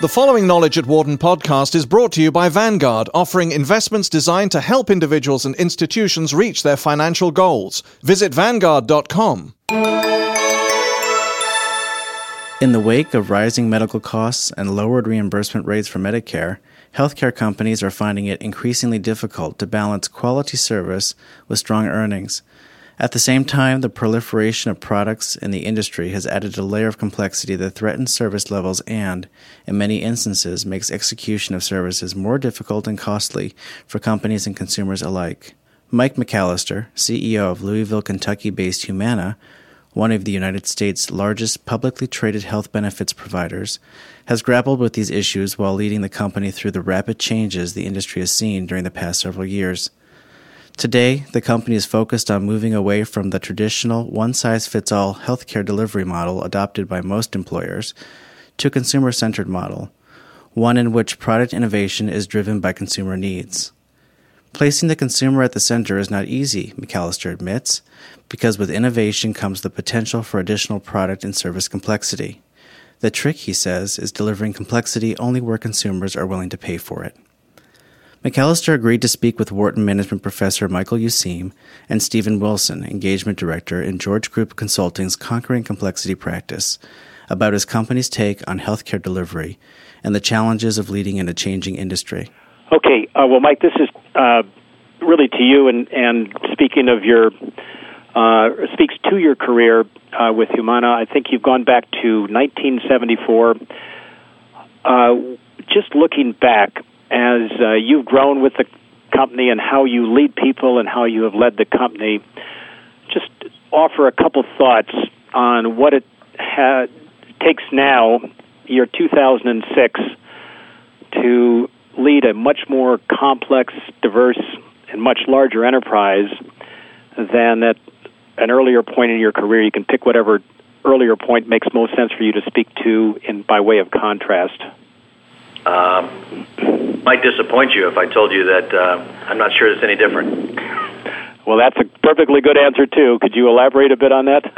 The following Knowledge at Wharton podcast is brought to you by Vanguard, offering investments designed to help individuals and institutions reach their financial goals. Visit Vanguard.com. In the wake of rising medical costs and lowered reimbursement rates for Medicare, healthcare companies are finding it increasingly difficult to balance quality service with strong earnings. At the same time, the proliferation of products in the industry has added a layer of complexity that threatens service levels and, in many instances, makes execution of services more difficult and costly for companies and consumers alike. Mike McCallister, CEO of Louisville, Kentucky based Humana, one of the United States' largest publicly traded health benefits providers, has grappled with these issues while leading the company through the rapid changes the industry has seen during the past several years. Today, the company is focused on moving away from the traditional one size fits all healthcare delivery model adopted by most employers to a consumer centered model, one in which product innovation is driven by consumer needs. Placing the consumer at the center is not easy, McCallister admits, because with innovation comes the potential for additional product and service complexity. The trick, he says, is delivering complexity only where consumers are willing to pay for it. McCallister agreed to speak with Wharton Management Professor Michael Useem and Stephen Wilson, Engagement Director in George Group Consulting's Conquering Complexity practice, about his company's take on healthcare delivery and the challenges of leading in a changing industry. Okay, uh, well, Mike, this is uh, really to you, and, and speaking of your, uh, speaks to your career uh, with Humana. I think you've gone back to 1974. Uh, just looking back, as uh, you've grown with the company and how you lead people and how you have led the company, just offer a couple thoughts on what it ha- takes now, year 2006, to lead a much more complex, diverse, and much larger enterprise than at an earlier point in your career. You can pick whatever earlier point makes most sense for you to speak to in by way of contrast. Um, might disappoint you if I told you that uh, I'm not sure it's any different. Well, that's a perfectly good answer too. Could you elaborate a bit on that?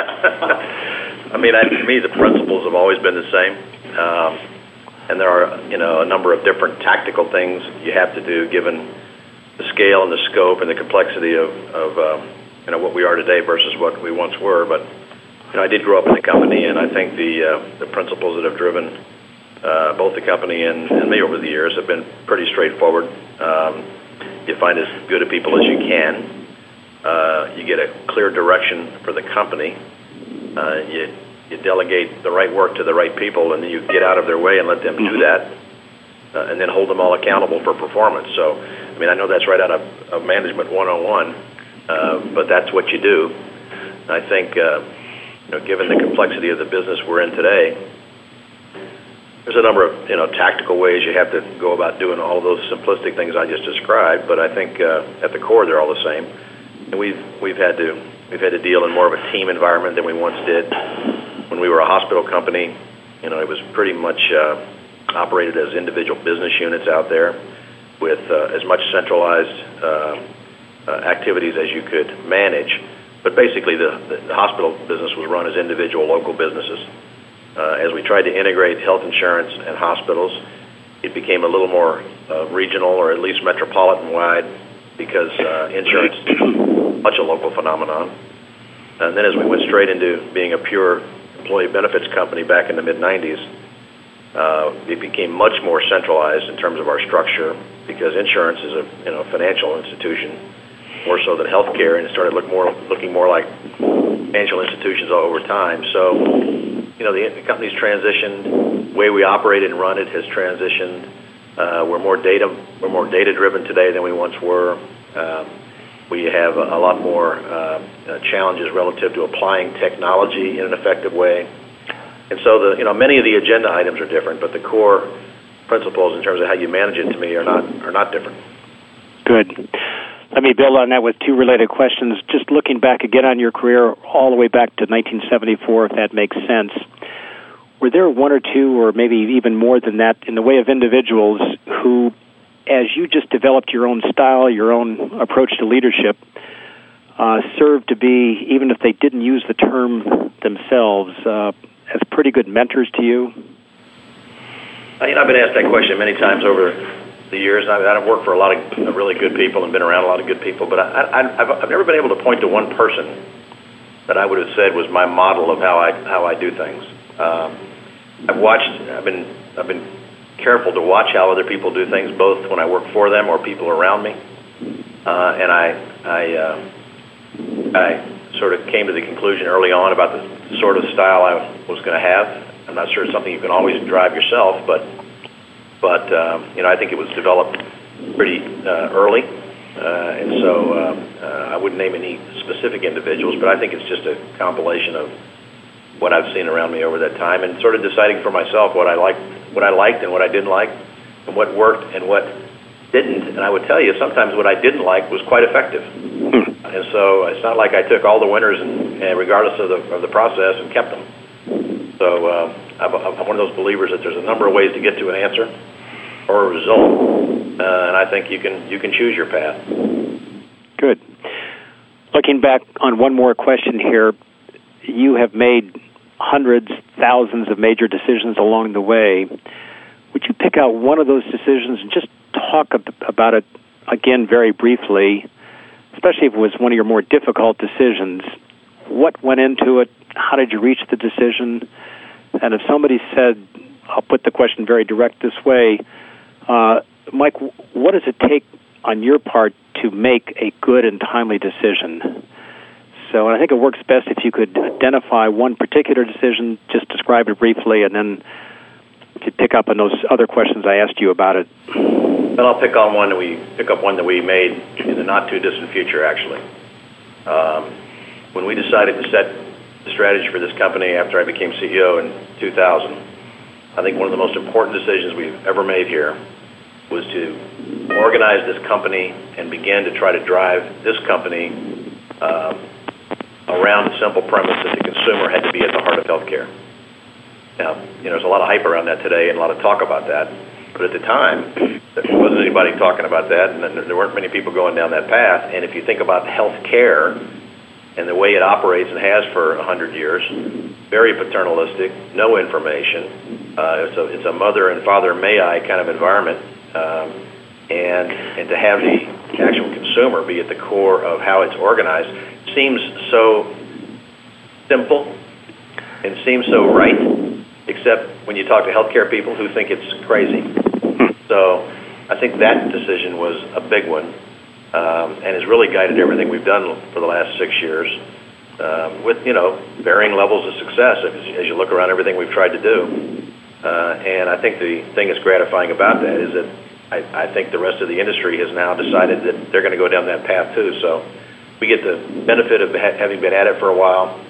I mean, I, to me, the principles have always been the same, um, and there are you know a number of different tactical things you have to do given the scale and the scope and the complexity of, of um, you know what we are today versus what we once were. But you know, I did grow up in the company, and I think the uh, the principles that have driven uh, both the company and, and me over the years have been pretty straightforward. Um, you find as good a people as you can. Uh, you get a clear direction for the company. Uh, you you delegate the right work to the right people, and then you get out of their way and let them do that, uh, and then hold them all accountable for performance. So, I mean, I know that's right out of, of Management 101, uh, but that's what you do. I think, uh, you know, given the complexity of the business we're in today, there's a number of you know tactical ways you have to go about doing all those simplistic things I just described, but I think uh, at the core they're all the same. And we've we've had to we've had to deal in more of a team environment than we once did. When we were a hospital company, you know, it was pretty much uh, operated as individual business units out there with uh, as much centralized uh, uh, activities as you could manage. But basically, the, the hospital business was run as individual local businesses uh, as we tried to integrate health insurance and hospitals, it became a little more uh, regional or at least metropolitan wide because uh, insurance is much a local phenomenon. And then as we went straight into being a pure employee benefits company back in the mid 90s, uh, it became much more centralized in terms of our structure because insurance is a you know financial institution more so than healthcare, and it started look more looking more like financial institutions over time. So you know, the, company's transitioned. The way we operate and run it has transitioned. Uh, we're more data we're more data driven today than we once were. Um, we have a, a lot more uh, uh, challenges relative to applying technology in an effective way. And so the you know many of the agenda items are different, but the core principles in terms of how you manage it to me are not are not different. Good. Let me build on that with two related questions. Just looking back again on your career, all the way back to 1974, if that makes sense. Were there one or two, or maybe even more than that, in the way of individuals who, as you just developed your own style, your own approach to leadership, uh, served to be, even if they didn't use the term themselves, uh, as pretty good mentors to you? I, know, I've been asked that question many times over the years. I, I've worked for a lot of really good people and been around a lot of good people, but I, I, I've, I've never been able to point to one person that I would have said was my model of how I how I do things. Um, I've watched. I've been I've been careful to watch how other people do things, both when I work for them or people around me. Uh, and I I uh, I sort of came to the conclusion early on about the sort of style I was going to have. I'm not sure it's something you can always drive yourself, but but um, you know I think it was developed pretty uh, early, uh, and so uh, uh, I wouldn't name any specific individuals, but I think it's just a compilation of what I've seen around me over that time, and sort of deciding for myself what I liked, what I liked, and what I didn't like, and what worked and what didn't. And I would tell you, sometimes what I didn't like was quite effective. Hmm. And so it's not like I took all the winners, and, and regardless of the of the process, and kept them. So uh, I'm, I'm one of those believers that there's a number of ways to get to an answer or a result, uh, and I think you can you can choose your path. Good. Looking back on one more question here, you have made hundreds, thousands of major decisions along the way. Would you pick out one of those decisions and just talk about it again very briefly, especially if it was one of your more difficult decisions? What went into it? How did you reach the decision? And if somebody said, I'll put the question very direct this way, uh, Mike, what does it take on your part to make a good and timely decision? So, and I think it works best if you could identify one particular decision, just describe it briefly, and then could pick up on those other questions I asked you about it. Well, I'll pick on one that we pick up one that we made in the not too distant future, actually. Um, when we decided to set the strategy for this company after I became CEO in 2000, I think one of the most important decisions we've ever made here was to organize this company and begin to try to drive this company um, around the simple premise that the consumer had to be at the heart of healthcare. Now, you know, there's a lot of hype around that today and a lot of talk about that. But at the time, there wasn't anybody talking about that, and there weren't many people going down that path. And if you think about health care and the way it operates and has for 100 years, very paternalistic, no information. Uh, it's, a, it's a mother and father may I kind of environment. Um, and, and to have the actual consumer be at the core of how it's organized seems so simple and seems so right, except when you talk to healthcare people who think it's crazy. So I think that decision was a big one um, and has really guided everything we've done for the last six years. Um, with you know varying levels of success as, as you look around everything we've tried to do, uh, and I think the thing that's gratifying about that is that I, I think the rest of the industry has now decided that they're going to go down that path too. So we get the benefit of ha- having been at it for a while,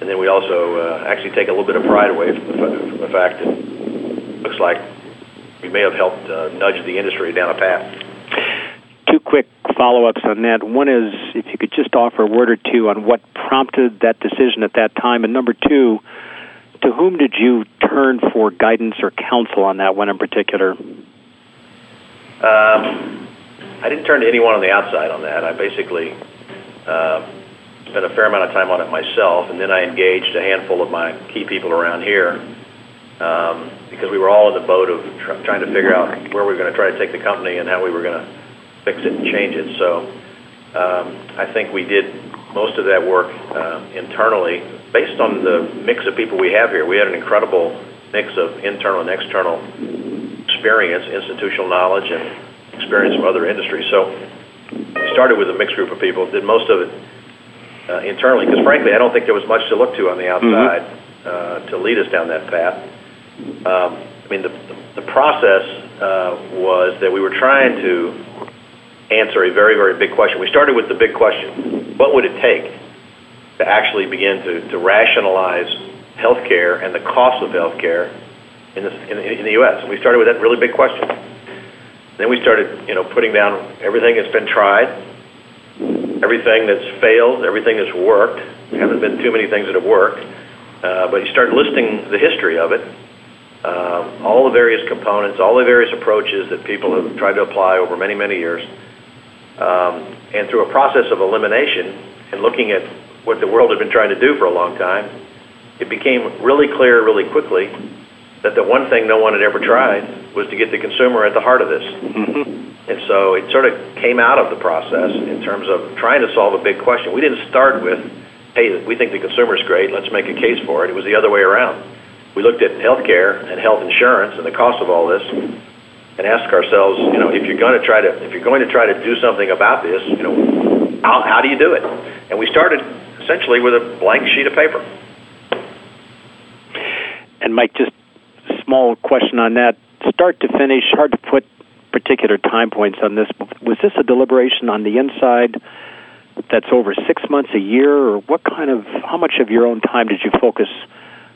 and then we also uh, actually take a little bit of pride away from the, from the fact that it looks like we may have helped uh, nudge the industry down a path. Two quick follow-ups on that. One is if you could just offer a word or two on what prompted that decision at that time, and number two, to whom did you turn for guidance or counsel on that one in particular? Um, I didn't turn to anyone on the outside on that. I basically uh, spent a fair amount of time on it myself, and then I engaged a handful of my key people around here um, because we were all in the boat of tr- trying to figure out where we were going to try to take the company and how we were going to fix it and change it. So um, I think we did most of that work uh, internally based on the mix of people we have here. We had an incredible mix of internal and external experience, institutional knowledge, and experience from other industries. So we started with a mixed group of people, did most of it uh, internally, because frankly, I don't think there was much to look to on the mm-hmm. outside mm-hmm. uh, to lead us down that path. Um, I mean, the, the process uh, was that we were trying to answer a very, very big question. We started with the big question what would it take to actually begin to, to rationalize healthcare and the cost of healthcare in, in, in the U.S.? And we started with that really big question. Then we started, you know, putting down everything that's been tried, everything that's failed, everything that's worked. There haven't been too many things that have worked, uh, but you start listing the history of it, uh, all the various components, all the various approaches that people have tried to apply over many, many years, um, and through a process of elimination and looking at what the world had been trying to do for a long time, it became really clear really quickly that the one thing no one had ever tried was to get the consumer at the heart of this. Mm-hmm. And so it sort of came out of the process in terms of trying to solve a big question. We didn't start with, hey, we think the consumer's great, let's make a case for it. It was the other way around. We looked at healthcare and health insurance and the cost of all this and asked ourselves, you know, if you're going to try to if you're going to try to do something about this, you know, how, how do you do it? And we started essentially with a blank sheet of paper. And Mike, just small question on that. Start to finish, hard to put particular time points on this. Was this a deliberation on the inside that's over six months, a year, or what kind of, how much of your own time did you focus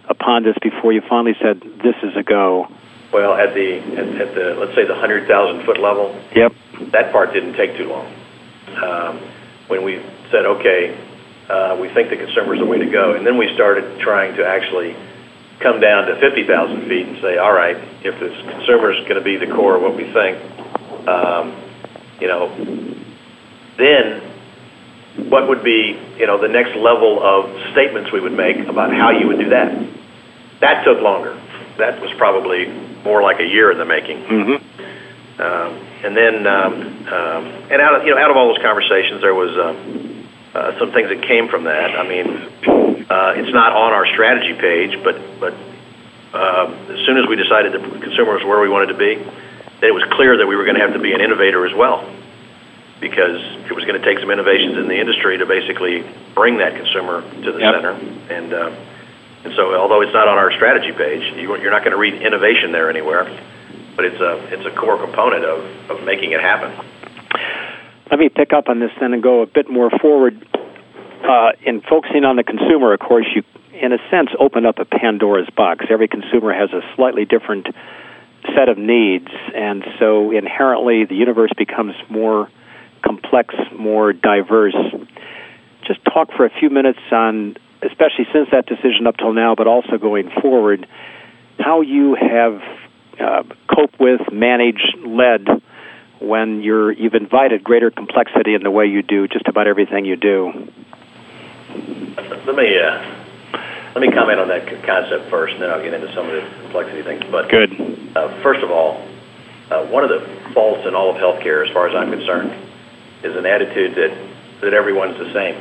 upon this before you finally said, this is a go? Well, at the, at, at the let's say the 100,000 foot level, yep. that part didn't take too long. Um, when we said, okay, uh, we think the consumer is the way to go, and then we started trying to actually come down to 50,000 feet and say, all right, if this consumer is going to be the core of what we think, um, you know, then what would be, you know, the next level of statements we would make about how you would do that? That took longer. That was probably more like a year in the making. Mm-hmm. Um, and then, um, um, and out of you know, out of all those conversations, there was um, uh, some things that came from that. I mean, uh, it's not on our strategy page, but but uh, as soon as we decided that consumer was where we wanted to be, then it was clear that we were going to have to be an innovator as well, because it was going to take some innovations in the industry to basically bring that consumer to the yep. center. And uh, and so, although it's not on our strategy page, you, you're not going to read innovation there anywhere, but it's a it's a core component of of making it happen. Let me pick up on this then and go a bit more forward. Uh, in focusing on the consumer, of course, you, in a sense, open up a Pandora's box. Every consumer has a slightly different set of needs, and so inherently the universe becomes more complex, more diverse. Just talk for a few minutes on, especially since that decision up till now, but also going forward, how you have uh, coped with, managed, led when you're you've invited greater complexity in the way you do just about everything you do. Let me uh, let me comment on that concept first, and then I'll get into some of the complexity things. But good. Uh, first of all, uh, one of the faults in all of healthcare, as far as I'm concerned, is an attitude that that everyone's the same.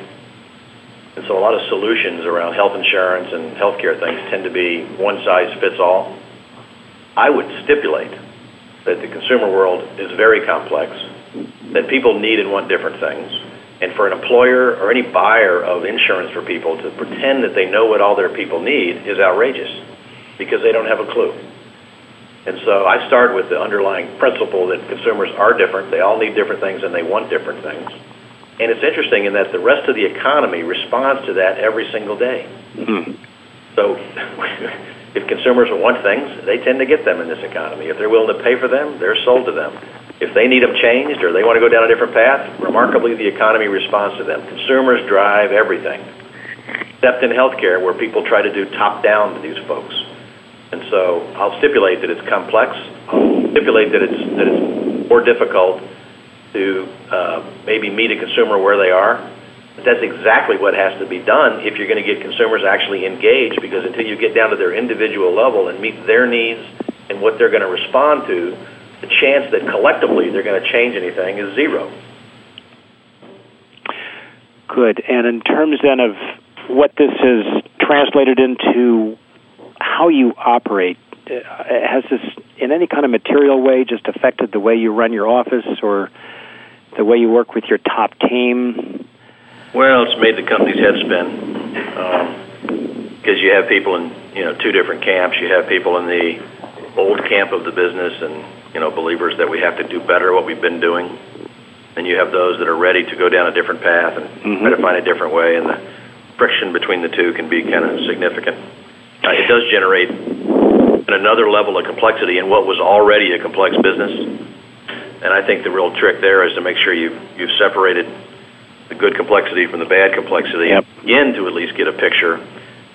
And so a lot of solutions around health insurance and healthcare things tend to be one size fits all. I would stipulate that the consumer world is very complex, that people need and want different things, and for an employer or any buyer of insurance for people to pretend that they know what all their people need is outrageous because they don't have a clue. And so I start with the underlying principle that consumers are different. They all need different things and they want different things. And it's interesting in that the rest of the economy responds to that every single day. Mm-hmm. So if consumers want things, they tend to get them in this economy. If they're willing to pay for them, they're sold to them. If they need them changed or they want to go down a different path, remarkably, the economy responds to them. Consumers drive everything, except in healthcare, where people try to do top down to these folks. And so I'll stipulate that it's complex. I'll stipulate that it's that it's more difficult to uh, maybe meet a consumer where they are. But that's exactly what has to be done if you're going to get consumers actually engaged. Because until you get down to their individual level and meet their needs and what they're going to respond to, the chance that collectively they're going to change anything is zero. Good. And in terms then of what this has translated into how you operate, uh, has this in any kind of material way just affected the way you run your office or the way you work with your top team? Well, it's made the company's head spin because um, you have people in you know two different camps. You have people in the old camp of the business and you know believers that we have to do better what we've been doing. And you have those that are ready to go down a different path and mm-hmm. try to find a different way. And the friction between the two can be kind of significant. Uh, it does generate another level of complexity in what was already a complex business. And I think the real trick there is to make sure you've you've separated the good complexity from the bad complexity, yep. again to at least get a picture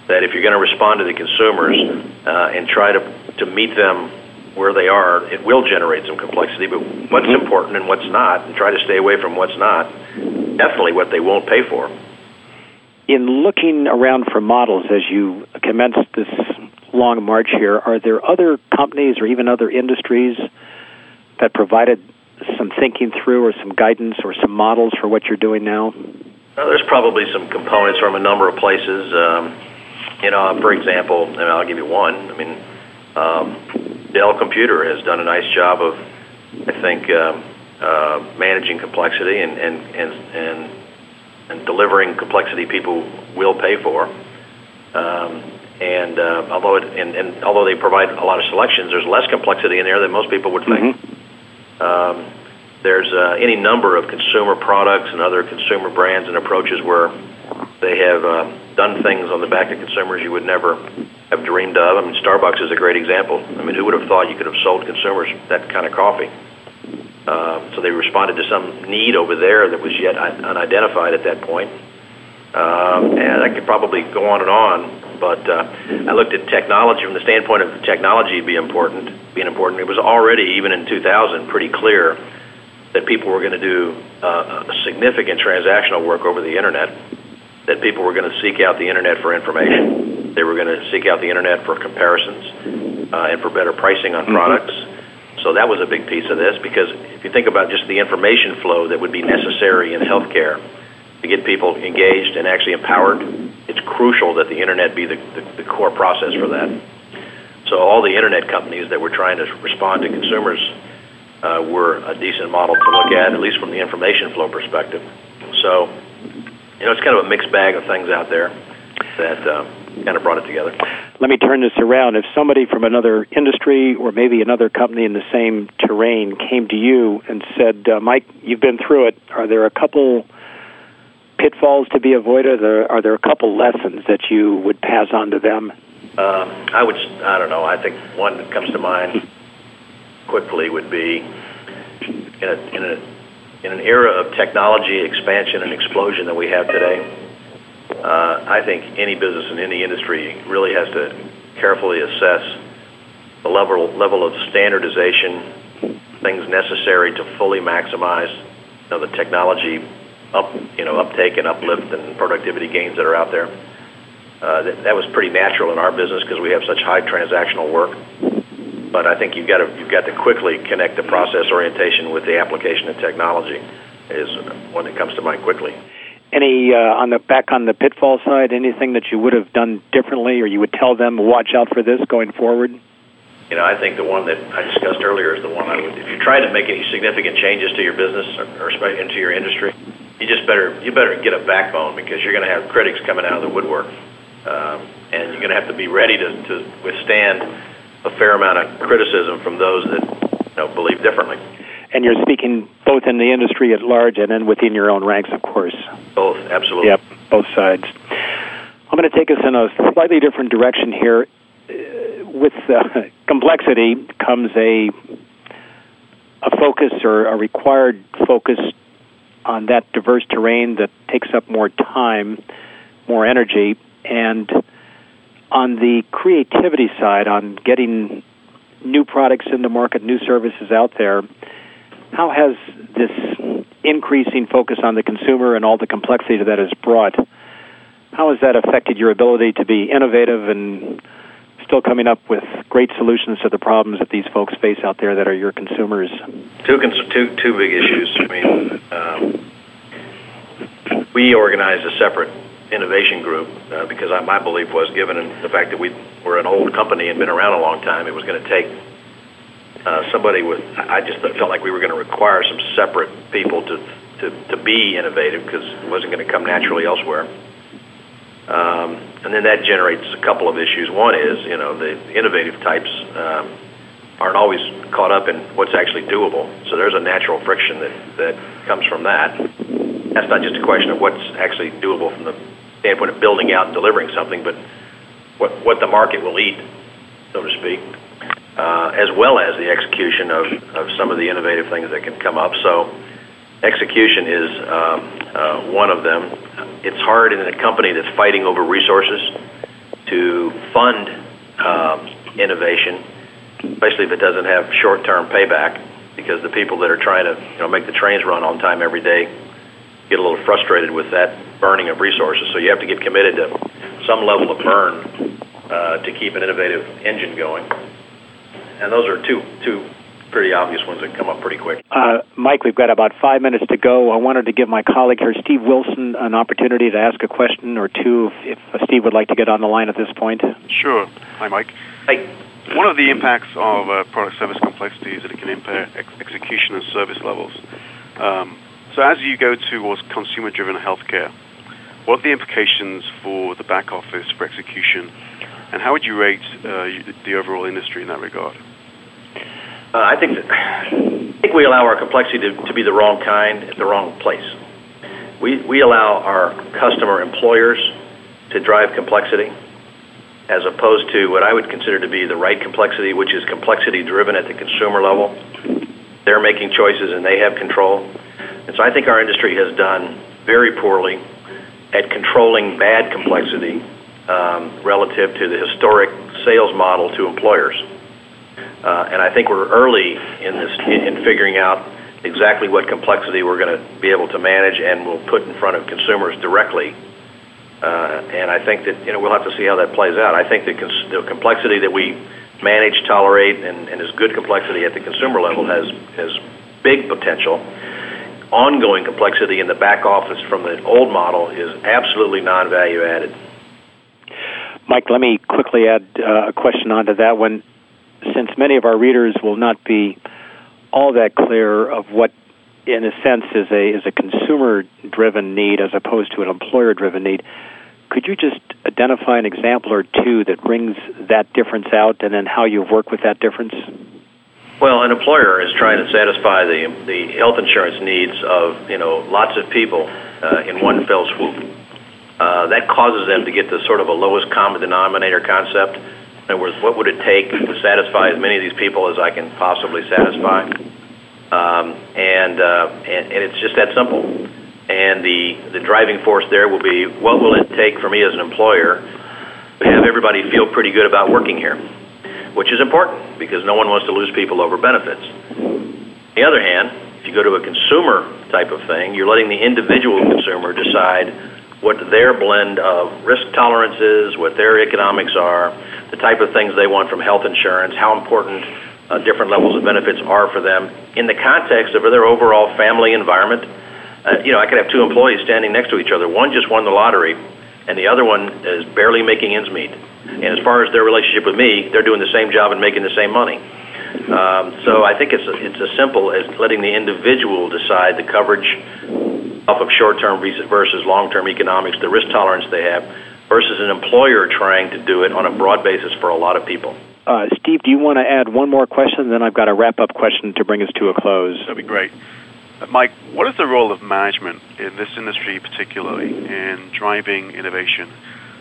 that if you're going to respond to the consumers uh, and try to to meet them where they are, it will generate some complexity. But what's mm-hmm. important and what's not, and try to stay away from what's not. Definitely what they won't pay for. In looking around for models as you commenced this long march here, are there other companies or even other industries that provided some thinking through or some guidance or some models for what you're doing now? Well, there's probably some components from a number of places. Um, you know, for example, and I'll give you one. I mean, um, Dell Computer has done a nice job of, I think, um, uh, managing complexity and and and and, and delivering complexity people will pay for. Um, and uh, although it, and, and although they provide a lot of selections, there's less complexity in there than most people would think. Mm-hmm. Um, there's uh, any number of consumer products and other consumer brands and approaches where they have uh, done things on the back of consumers you would never have dreamed of. I mean, Starbucks is a great example. I mean, who would have thought you could have sold consumers that kind of coffee? Uh, so they responded to some need over there that was yet unidentified at that point. Um, and I could probably go on and on, but uh, I looked at technology from the standpoint of technology being important. Being important, it was already even in 2000 pretty clear that people were going to do uh, significant transactional work over the internet, that people were going to seek out the internet for information, they were going to seek out the internet for comparisons uh, and for better pricing on mm-hmm. products. So that was a big piece of this because if you think about just the information flow that would be necessary in healthcare to get people engaged and actually empowered, it's crucial that the internet be the, the, the core process for that. So all the internet companies that were trying to respond to consumers uh, were a decent model to look at, at least from the information flow perspective. So, you know, it's kind of a mixed bag of things out there that uh, kind of brought it together. Let me turn this around. If somebody from another industry or maybe another company in the same terrain came to you and said, uh, Mike, you've been through it, are there a couple pitfalls to be avoided? Or are there a couple lessons that you would pass on to them? Um, I would, I don't know. I think one that comes to mind quickly would be in a, in a in an era of technology expansion and explosion that we have today. Uh, I think any business in any industry really has to carefully assess the level level of standardization, things necessary to fully maximize you know, the technology up you know uptake and uplift and productivity gains that are out there. Uh, that, that was pretty natural in our business because we have such high transactional work but I think you've got to you've got to quickly connect the process orientation with the application of technology is one that comes to mind quickly. Any uh, on the back on the pitfall side, anything that you would have done differently, or you would tell them watch out for this going forward? You know, I think the one that I discussed earlier is the one I would. If you try to make any significant changes to your business or, or into your industry, you just better you better get a backbone because you're going to have critics coming out of the woodwork, um, and you're going to have to be ready to, to withstand a fair amount of criticism from those that you know, believe differently. And you're speaking both in the industry at large and then within your own ranks, of course. Both, absolutely. Yep, both sides. I'm going to take us in a slightly different direction here. With uh, complexity comes a a focus or a required focus on that diverse terrain that takes up more time, more energy, and on the creativity side, on getting new products in the market, new services out there, how has this increasing focus on the consumer and all the complexity that has brought, how has that affected your ability to be innovative and still coming up with great solutions to the problems that these folks face out there that are your consumers? Two big issues. I mean, um, we organized a separate innovation group uh, because I, my belief was, given the fact that we were an old company and been around a long time, it was going to take uh, somebody with. I just felt like we were going to require some separate people to to, to be innovative because it wasn't going to come naturally elsewhere. Um, and then that generates a couple of issues. One is, you know, the innovative types um, aren't always caught up in what's actually doable. So there's a natural friction that that comes from that. That's not just a question of what's actually doable from the standpoint of building out and delivering something, but what, what the market will eat, so to speak, uh, as well as the execution of, of some of the innovative things that can come up. So, execution is um, uh, one of them. It's hard in a company that's fighting over resources to fund um, innovation, especially if it doesn't have short-term payback, because the people that are trying to you know make the trains run on time every day get a little frustrated with that burning of resources. So you have to get committed to some level of burn uh, to keep an innovative engine going. And those are two two pretty obvious ones that come up pretty quick. Uh, Mike, we've got about five minutes to go. I wanted to give my colleague here, Steve Wilson, an opportunity to ask a question or two if, if Steve would like to get on the line at this point. Sure. Hi, Mike. Hey. One of the impacts of uh, product service complexity is that it can impair ex- execution and service levels. Um, so, as you go towards consumer driven healthcare, what are the implications for the back office for execution, and how would you rate uh, the overall industry in that regard? Uh, I think that I think we allow our complexity to, to be the wrong kind at the wrong place. We we allow our customer employers to drive complexity, as opposed to what I would consider to be the right complexity, which is complexity driven at the consumer level. They're making choices and they have control. And so I think our industry has done very poorly at controlling bad complexity um, relative to the historic sales model to employers. Uh, and I think we're early in this in, in figuring out exactly what complexity we're going to be able to manage and we'll put in front of consumers directly. Uh, and I think that you know we'll have to see how that plays out. I think the, cons- the complexity that we manage, tolerate, and, and is good complexity at the consumer level has has big potential. Ongoing complexity in the back office from the old model is absolutely non-value added. Mike, let me quickly add uh, a question onto that one since many of our readers will not be all that clear of what in a sense is a is a consumer driven need as opposed to an employer driven need could you just identify an example or two that brings that difference out and then how you work with that difference well an employer is trying to satisfy the the health insurance needs of you know lots of people uh, in one fell swoop uh, that causes them to get the sort of a lowest common denominator concept in other words, what would it take to satisfy as many of these people as I can possibly satisfy? Um, and, uh, and and it's just that simple. And the the driving force there will be what will it take for me as an employer to have everybody feel pretty good about working here, which is important because no one wants to lose people over benefits. On the other hand, if you go to a consumer type of thing, you're letting the individual consumer decide what their blend of risk tolerances, what their economics are, the type of things they want from health insurance, how important uh, different levels of benefits are for them in the context of their overall family environment. Uh, you know, I could have two employees standing next to each other. One just won the lottery, and the other one is barely making ends meet. And as far as their relationship with me, they're doing the same job and making the same money. Um, so I think it's a, it's as simple as letting the individual decide the coverage off of short-term versus long-term economics, the risk tolerance they have, versus an employer trying to do it on a broad basis for a lot of people. Uh, Steve, do you want to add one more question? Then I've got a wrap up question to bring us to a close. That'd be great. Uh, Mike, what is the role of management in this industry, particularly in driving innovation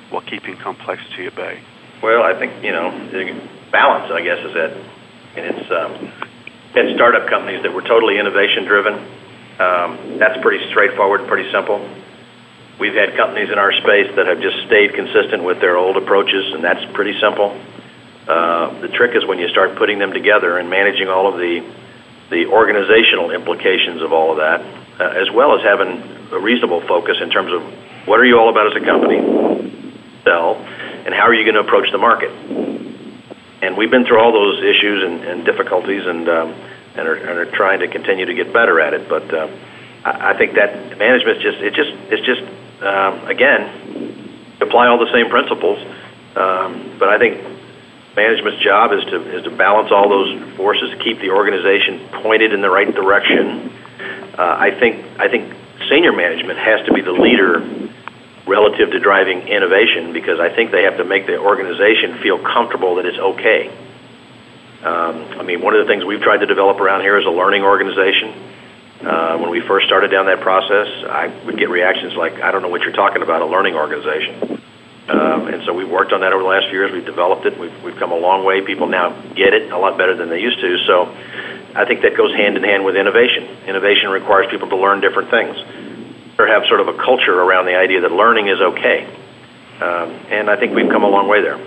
while keeping complexity at bay? Well, I think you know balance. I guess is it, and it's um, had startup companies that were totally innovation driven. Um, that's pretty straightforward, pretty simple. We've had companies in our space that have just stayed consistent with their old approaches, and that's pretty simple. Uh, the trick is when you start putting them together and managing all of the the organizational implications of all of that, uh, as well as having a reasonable focus in terms of what are you all about as a company, sell, and how are you going to approach the market. And we've been through all those issues and, and difficulties, and um, and, are, and are trying to continue to get better at it. But uh, I, I think that management just it just it's just um, again, apply all the same principles. Um, but I think management's job is to is to balance all those forces, keep the organization pointed in the right direction. Uh, I think I think senior management has to be the leader relative to driving innovation because I think they have to make the organization feel comfortable that it's okay. Um, I mean, one of the things we've tried to develop around here is a learning organization uh, when we first started down that process, I would get reactions like, I don't know what you're talking about, a learning organization. Um, and so we've worked on that over the last few years. We've developed it. We've, we've come a long way. People now get it a lot better than they used to. So I think that goes hand in hand with innovation. Innovation requires people to learn different things or have sort of a culture around the idea that learning is okay. Um, and I think we've come a long way there.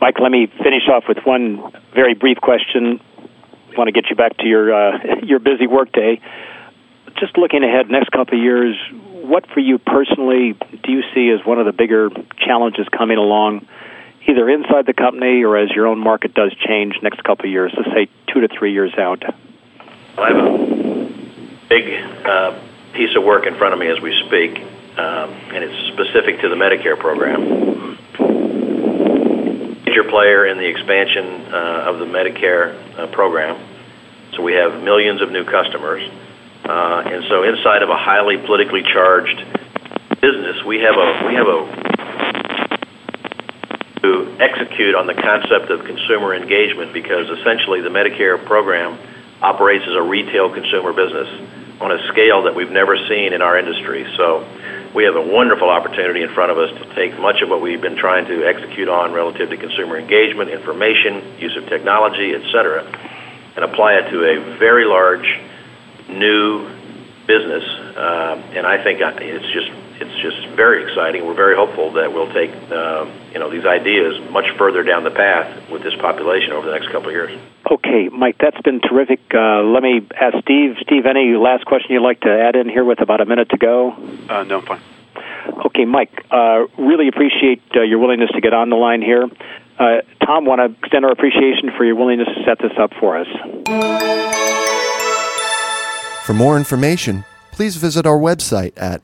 Mike, let me finish off with one very brief question I want to get you back to your uh, your busy workday. Just looking ahead, next couple of years, what for you personally do you see as one of the bigger challenges coming along either inside the company or as your own market does change next couple of years, let's say two to three years out? I have a big uh, piece of work in front of me as we speak, um, and it's specific to the Medicare program. Major player in the expansion uh, of the Medicare uh, program. So we have millions of new customers. Uh, and so inside of a highly politically charged business, we have a we have a to execute on the concept of consumer engagement because essentially the Medicare program operates as a retail consumer business on a scale that we've never seen in our industry. So we have a wonderful opportunity in front of us to take much of what we've been trying to execute on relative to consumer engagement, information, use of technology, et cetera, and apply it to a very large new business. Uh, and I think it's just just very exciting. We're very hopeful that we'll take uh, you know these ideas much further down the path with this population over the next couple of years. Okay, Mike, that's been terrific. Uh, let me ask Steve. Steve, any last question you'd like to add in here with about a minute to go? Uh, no, I'm fine. Okay, Mike, uh, really appreciate uh, your willingness to get on the line here. Uh, Tom, want to extend our appreciation for your willingness to set this up for us. For more information, please visit our website at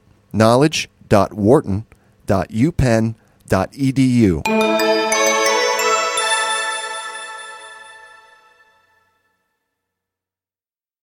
knowledge.wharton.upenn.edu.